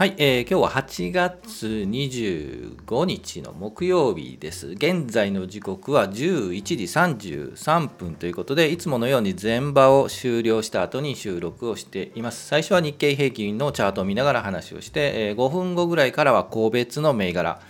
はい、えー、今日は8月25日の木曜日です。現在の時刻は11時33分ということで、いつものように全場を終了した後に収録をしています。最初は日経平均のチャートを見ながら話をして、えー、5分後ぐらいからは個別の銘柄。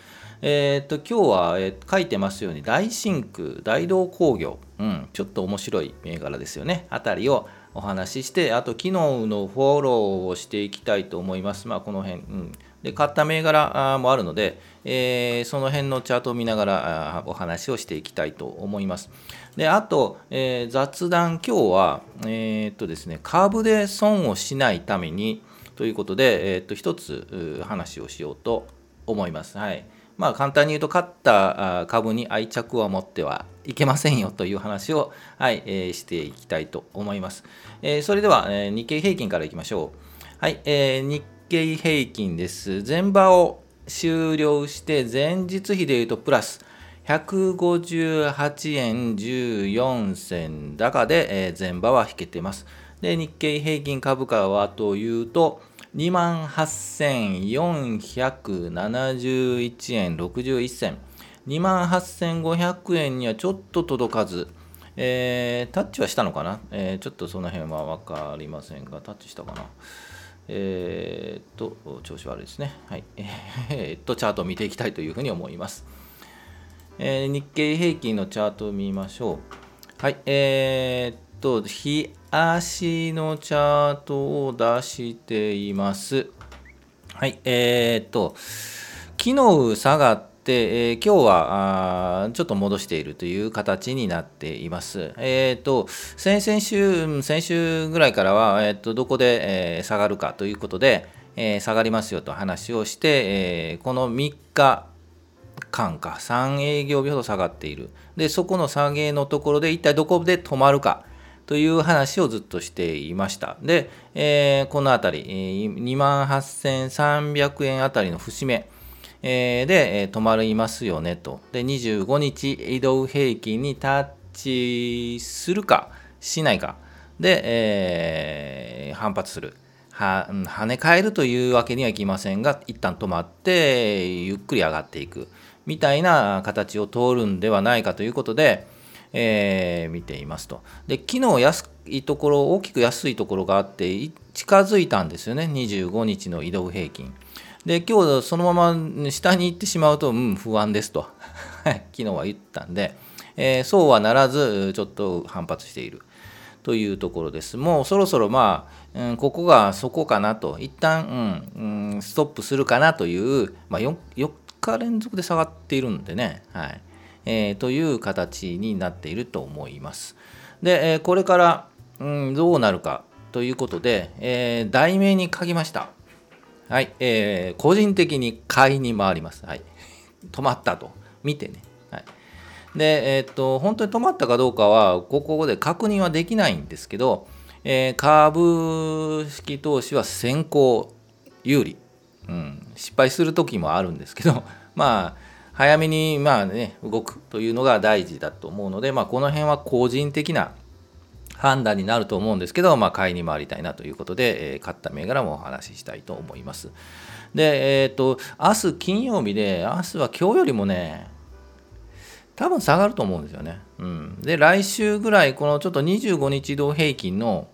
えー、っと今日は、えー、書いてますように大真空、大同工業、うん、ちょっと面白い銘柄ですよね。あたりをお話しして、あと、昨日のフォローをしていきたいと思います。まあ、この辺、うん、で買った銘柄もあるので、えー、その辺のチャートを見ながらお話をしていきたいと思います。であと、えー、雑談、今日は、えー、っとですね、株で損をしないためにということで、え、っと一つ話をしようと思います。はいまあ、簡単に言うと、買った株に愛着は持ってはいけませんよという話を、はいえー、していきたいと思います。えー、それでは、えー、日経平均からいきましょう。はい、えー、日経平均です。前場を終了して、前日比で言うとプラス158円14銭高で、え、前場は引けてます。で、日経平均株価はというと、2万8471円61銭。2万8500円にはちょっと届かず、えー、タッチはしたのかな、えー、ちょっとその辺は分かりませんが、タッチしたかな？えー、っと、調子悪いですね。はい。えー、っと、チャートを見ていきたいというふうに思います。えー、日経平均のチャートを見ましょう。はい。えー、っと、日足のチャートを出しています。はい、えー、っと、昨日下がって、えー、今日はあちょっと戻しているという形になっています。えー、っと、先々週、先週ぐらいからは、えー、っとどこで、えー、下がるかということで、えー、下がりますよと話をして、えー、この3日間か、3営業日ほど下がっている。で、そこの下げのところで一体どこで止まるか。という話をずっとしていました。で、えー、このあたり、28,300円あたりの節目、えー、で、えー、止まりますよねと。で、25日移動平均にタッチするかしないかで、えー、反発する。は跳ね返るというわけにはいきませんが、一旦止まってゆっくり上がっていくみたいな形を通るんではないかということで、えー、見ていますと。で、昨日安いところ、大きく安いところがあって、近づいたんですよね、25日の移動平均。で、今日そのまま下に行ってしまうと、うん、不安ですと、昨日は言ったんで、えー、そうはならず、ちょっと反発している。というところです。もうそろそろまあ、うん、ここがそこかなと、一旦、うん、うん、ストップするかなという、まあ4、4日連続で下がっているんでね、はい。えー、という形になっていると思います。で、えー、これから、うん、どうなるかということで、えー、題名に書きました。はい、えー、個人的に買いに回ります。はい、止まったと見てね。はい、で、えー、っと、本当に止まったかどうかは、ここで確認はできないんですけど、えー、株式投資は先行有利、うん、失敗する時もあるんですけど、まあ、早めにまあ、ね、動くというのが大事だと思うので、まあ、この辺は個人的な判断になると思うんですけど、まあ、買いに回りたいなということで、えー、買った銘柄もお話ししたいと思います。で、えっ、ー、と、明日金曜日で、明日は今日よりもね、多分下がると思うんですよね。うん、で、来週ぐらい、このちょっと25日移動平均の、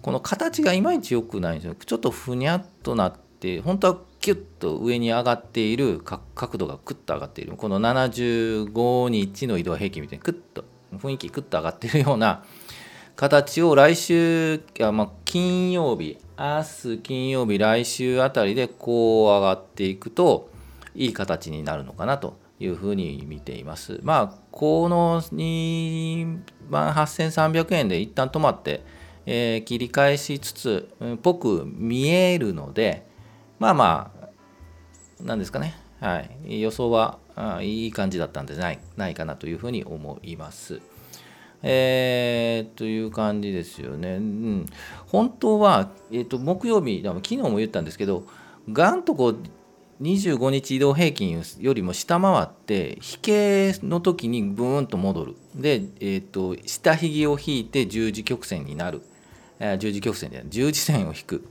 この形がいまいち良くないんですよ。ちょっとふにゃっとなって、本当はキュッと上に上がっている角度がクッと上がっているこの75日の移動平均みたいにクッと雰囲気クッと上がっているような形を来週、まあ、金曜日明日金曜日来週あたりでこう上がっていくといい形になるのかなというふうに見ています。まあこの2万8300円で一旦止まって、えー、切り返しつつっぽく見えるのでまあまあ、なんですかね、はい、予想はあいい感じだったんでないないかなというふうに思います。えー、という感じですよね。うん、本当は、えーと、木曜日、昨日も言ったんですけど、がんとこう25日移動平均よりも下回って、引けの時にブーンと戻る。で、えーと、下髭を引いて十字曲線になる。十字曲線で十字線を引く。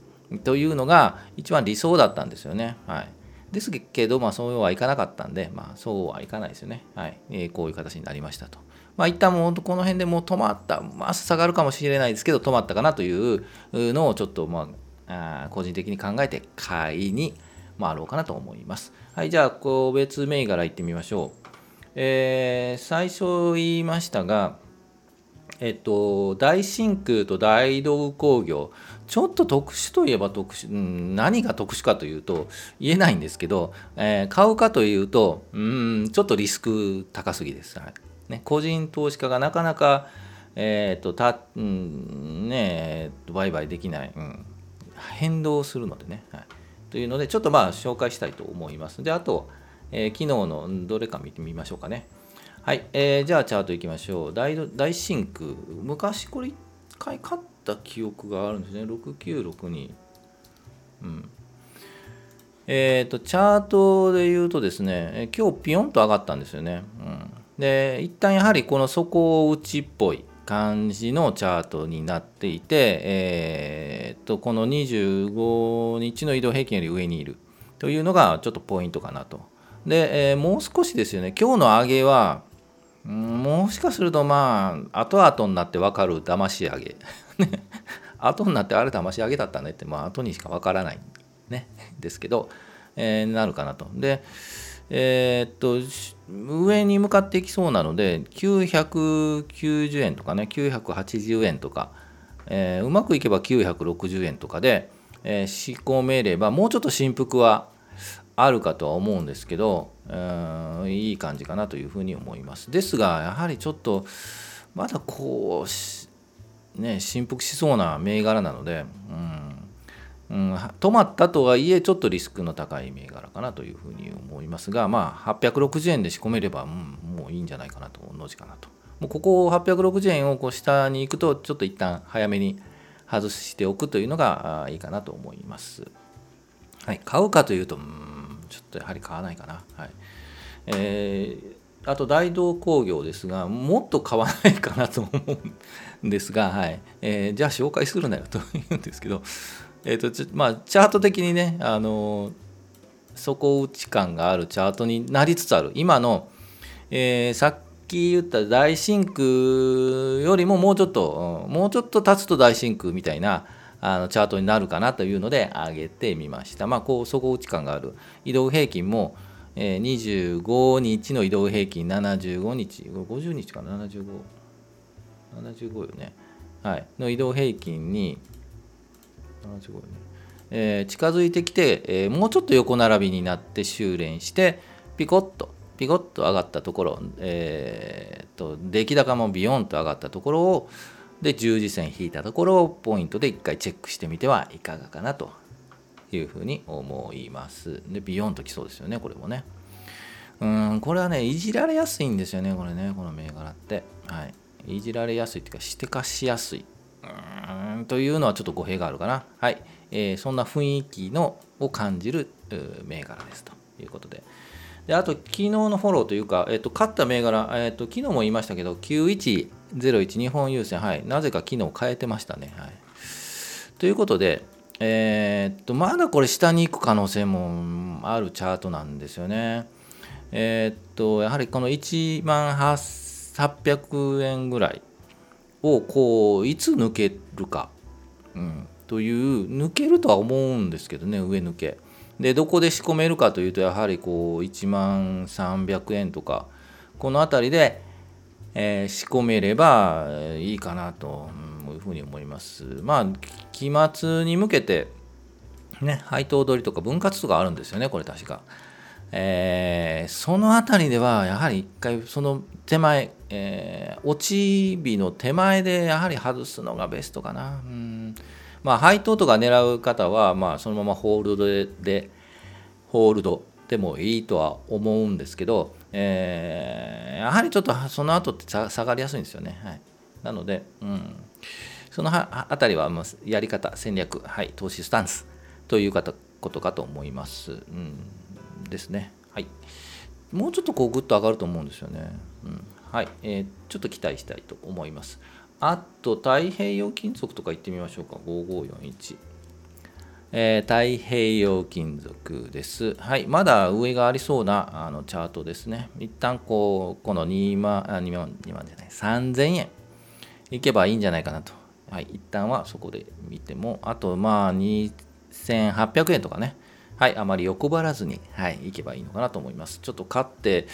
というのが一番理想だったんですよね。はい、ですけど、まあ、そうはいかなかったんで、まあ、そうはいかないですよね。はい、えー、こういう形になりましたと。まあ、一旦もう本当この辺でもう止まった、まあ、下がるかもしれないですけど、止まったかなというのをちょっと、まあ、あ個人的に考えて買いに回ろうかなと思います。はい、じゃあ、個別銘柄いってみましょう。えー、最初言いましたが、えっと、大真空と大道工業、ちょっと特殊といえば特殊、うん、何が特殊かというと言えないんですけど、えー、買うかというと、うん、ちょっとリスク高すぎです。はいね、個人投資家がなかなか、えーとたうんね、売買できない、うん、変動するのでね、はい。というので、ちょっとまあ紹介したいと思います。で、あと、えー、昨日のどれか見てみましょうかね。はい、えー、じゃあチャートいきましょう。大大真空。昔これ1回買ったた記憶があるんですね。6962。うん。えっ、ー、と、チャートで言うとですね、今日ピヨンと上がったんですよね。うん。で、一旦やはりこの底打ちっぽい感じのチャートになっていて、えー、と、この25日の移動平均より上にいるというのがちょっとポイントかなと。で、えー、もう少しですよね、今日の上げは、もしかするとまあ後々になって分かる騙し上げ後になってあれ騙し上げだったねってまあ後にしか分からないねですけど、えー、なるかなとでえー、っと上に向かっていきそうなので990円とかね980円とか、えー、うまくいけば960円とかで、えー、仕込めればもうちょっと振幅はあるかとは思うんですけど、うん、いい感じかなというふうに思います。ですが、やはりちょっと、まだこう、ね、振幅しそうな銘柄なので、うん、うん、止まったとはいえ、ちょっとリスクの高い銘柄かなというふうに思いますが、まあ、860円で仕込めれば、うん、もういいんじゃないかなと、同じかなと。もうここ860円をこう下に行くと、ちょっと一旦早めに外しておくというのがいいかなと思います。はい、買うかというと、うんちょっとやはり買わないかな。はいえー、あと大道工業ですが、もっと買わないかなと思うんですが、はい。えー、じゃあ紹介するなよと言うんですけど、えーとちまあ、チャート的にね、あの底打ち感があるチャートになりつつある、今の、えー、さっき言った大真空よりももうちょっと、もうちょっと経つと大真空みたいな、あのチャートになるかなというので上げてみました。まあ、こう底打ち感がある。移動平均も、えー、25日の移動平均75日。50日かな？7575よね、はい、の移動平均に75よね、えー、近づいてきて、えー、もうちょっと横並びになって修練してピコッとピコッと上がったところ、えー、と出来高もビヨンと上がったところをで十字線引いたところをポイントで一回チェックしてみてはいかがかなと。いうふうに思います。で、ビヨンときそうですよね、これもね。うん、これはね、いじられやすいんですよね、これね、この銘柄って。はい。いじられやすいっていうか、してかしやすい。うん、というのはちょっと語弊があるかな。はい。えー、そんな雰囲気のを感じる銘柄ですということで。であと、昨日のフォローというか、えーと、勝った銘柄、えーと、昨日も言いましたけど、9101日本郵船、はい、なぜか昨日変えてましたね。はい、ということで、えー、っと、まだこれ下に行く可能性もあるチャートなんですよね。えー、っと、やはりこの1万800円ぐらいをこう、いつ抜けるか、うん、という、抜けるとは思うんですけどね、上抜け。でどこで仕込めるかというとやはりこう1万300円とかこの辺りで、えー、仕込めればいいかなというふうに思います。まあ期末に向けてね配当取りとか分割とかあるんですよねこれ確か。えー、その辺りではやはり一回その手前、えー、落ち日の手前でやはり外すのがベストかな。うんまあ、配当とか狙う方は、まあ、そのままホールドででホールドでもいいとは思うんですけど、えー、やはりちょっとその後って下がりやすいんですよね。はい、なので、うん、そのあたりはやり方、戦略、はい、投資スタンスということかと思います。うん、ですね。はい。もうちょっとこうグッと上がると思うんですよね。うん、はい、えー、ちょっと期待したいと思います。あと、太平洋金属とか行ってみましょうか。5541。えー、太平洋金属です。はい、まだ上がありそうなあのチャートですね。一旦こう、この2万、あ2万、2万じゃない、3000円いけばいいんじゃないかなと。はい、一旦はそこで見ても、あとまあ2800円とかね。はい、あまり横ばらずに、はい、いけばいいのかなと思います。ちょっと勝って、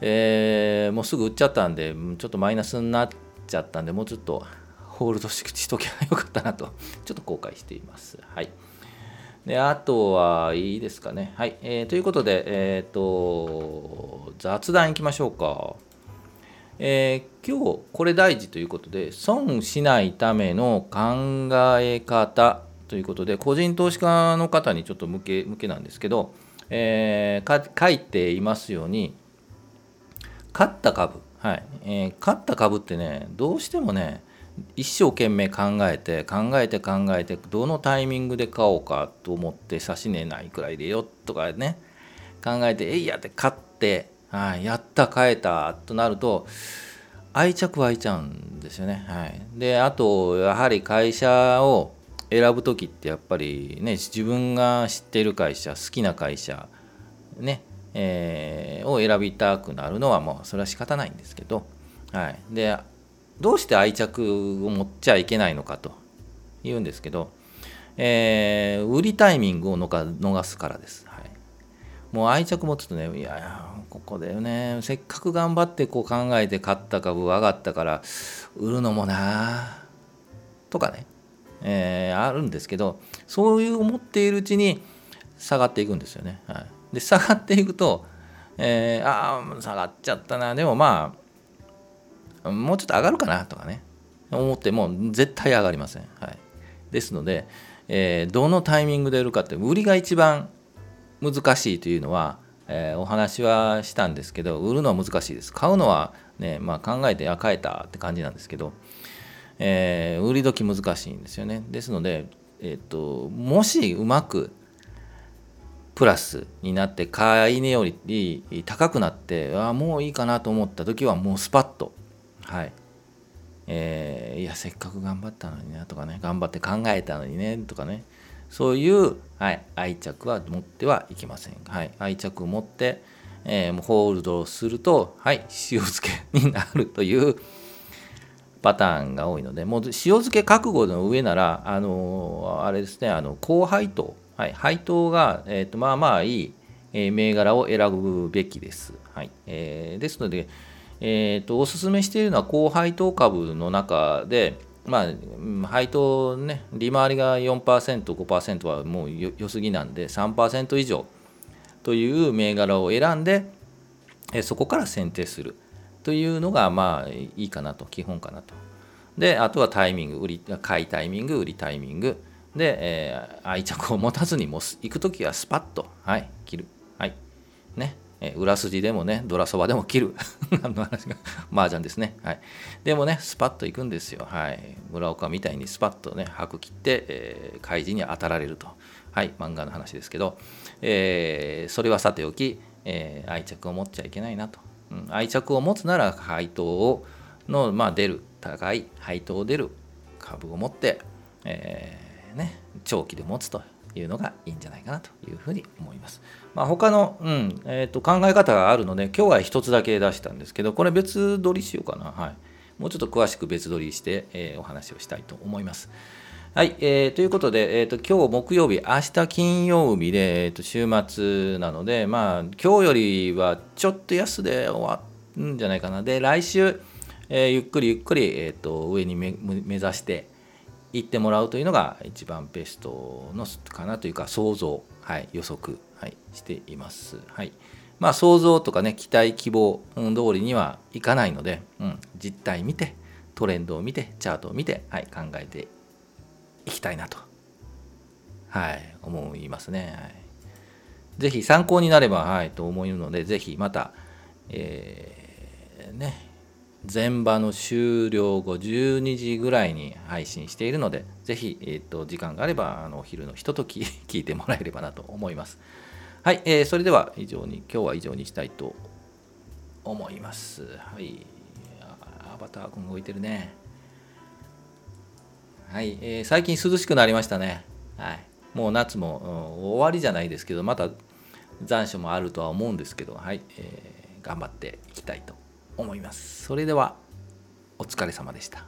えー、もうすぐ売っちゃったんで、ちょっとマイナスになっちゃったんで、もうちょっとホールドしときゃよかったなと、ちょっと後悔しています。はい。であとはいいですかね。はい。えー、ということで、えっ、ー、と、雑談いきましょうか。えー、今日これ大事ということで、損しないための考え方ということで、個人投資家の方にちょっと向け向けなんですけど、えー、書いていますように、勝った株、はい。えー、勝った株ってね、どうしてもね、一生懸命考えて考えて考えてどのタイミングで買おうかと思って指し値ないくらいでよとかね考えてえいやって買って、はい、やった買えたとなると愛着湧いちゃうんですよね。はい、であとやはり会社を選ぶ時ってやっぱりね自分が知っている会社好きな会社ねえー、を選びたくなるのはもうそれは仕方ないんですけど、はい、でどうして愛着を持っちゃいけないのかと言うんですけど、えー、売りタイミングを逃すからです。はい、もう愛着持つとね、いやいや、ここでね、せっかく頑張ってこう考えて買った株上がったから、売るのもなとかね、えー、あるんですけど、そういう思っているうちに下がっていくんですよね。はい、で、下がっていくと、えー、ああ、下がっちゃったな、でもまあ、もうちょっと上がるかなとかね。思っても絶対上がりません、はい、ですので、えー、どのタイミングで売るかって売りが一番難しいというのは、えー、お話はしたんですけど売るのは難しいです。買うのはね、まあ、考えてあ買えたって感じなんですけど、えー、売り時難しいんですよね。ですので、えーと、もしうまくプラスになって買い値より高くなってあもういいかなと思った時はもうスパッとはい。えー、いやせっかく頑張ったのになとかね頑張って考えたのにねとかね。そういう、はい、愛着は持ってはいけません、はい、愛着を持って、えー、もうホールドをすると、はい、塩漬けになるというパターンが多いのでもう塩漬け覚悟の上ならあのー、あれですねあの高配当、はい、配当が、えーと、まあまあいい、えー、銘柄を選ぶべきです、はい。えー、ですのでえーと、おすすめしているのは高配当株の中で、まあ、配当ね、利回りが4%、5%はもう良すぎなんで、3%以上という銘柄を選んで、そこから選定するというのが、まあ、いいかなと、基本かなと。で、あとはタイミング、売り買いタイミング、売りタイミング。で、えー、愛着を持たずにも行くときはスパッと、はい、切る。はい。ね。え裏筋でもね、ドラそばでも切る。何の話が、麻雀ですね。はい。でもね、スパッといくんですよ。はい。村岡みたいにスパッとね、白切って、えー、開示に当たられると。はい、漫画の話ですけど、えー、それはさておき、えー、愛着を持っちゃいけないなと。うん、愛着を持つなら配当をの、まあ、出る、高い配当を出る株を持って、えー、ね、長期で持つというのがいいんじゃないかなというふうに思います。まあ、他の、うんえー、と考え方があるので今日は一つだけ出したんですけどこれ別撮りしようかな、はい、もうちょっと詳しく別撮りして、えー、お話をしたいと思います。はい、えー、ということで、えーと、今日木曜日、明日金曜日で、えーと、週末なので、まあ、今日よりはちょっと安で終わるんじゃないかな。で、来週、えー、ゆっくりゆっくり、えーと、上に目指して、行ってもらうというのが一番ベストのかなというか想像、はい、予測、はい、しています。はいまあ、想像とかね期待希望、うん、通りにはいかないので、うん、実態見てトレンドを見てチャートを見て、はい、考えていきたいなと、はい、思いますね。はい、ぜひ参考になれば、はい、と思うのでぜひまた、えー、ね前場の終了後12時ぐらいに配信しているので、ぜひ、えー、っと、時間があれば、あの、お昼のひととき 聞いてもらえればなと思います。はい、えー、それでは以上に、今日は以上にしたいと思います。はい。アバター君動いてるね。はい、えー、最近涼しくなりましたね。はい。もう夏も、うん、終わりじゃないですけど、また残暑もあるとは思うんですけど、はい、えー、頑張っていきたいと思います。それではお疲れ様でした。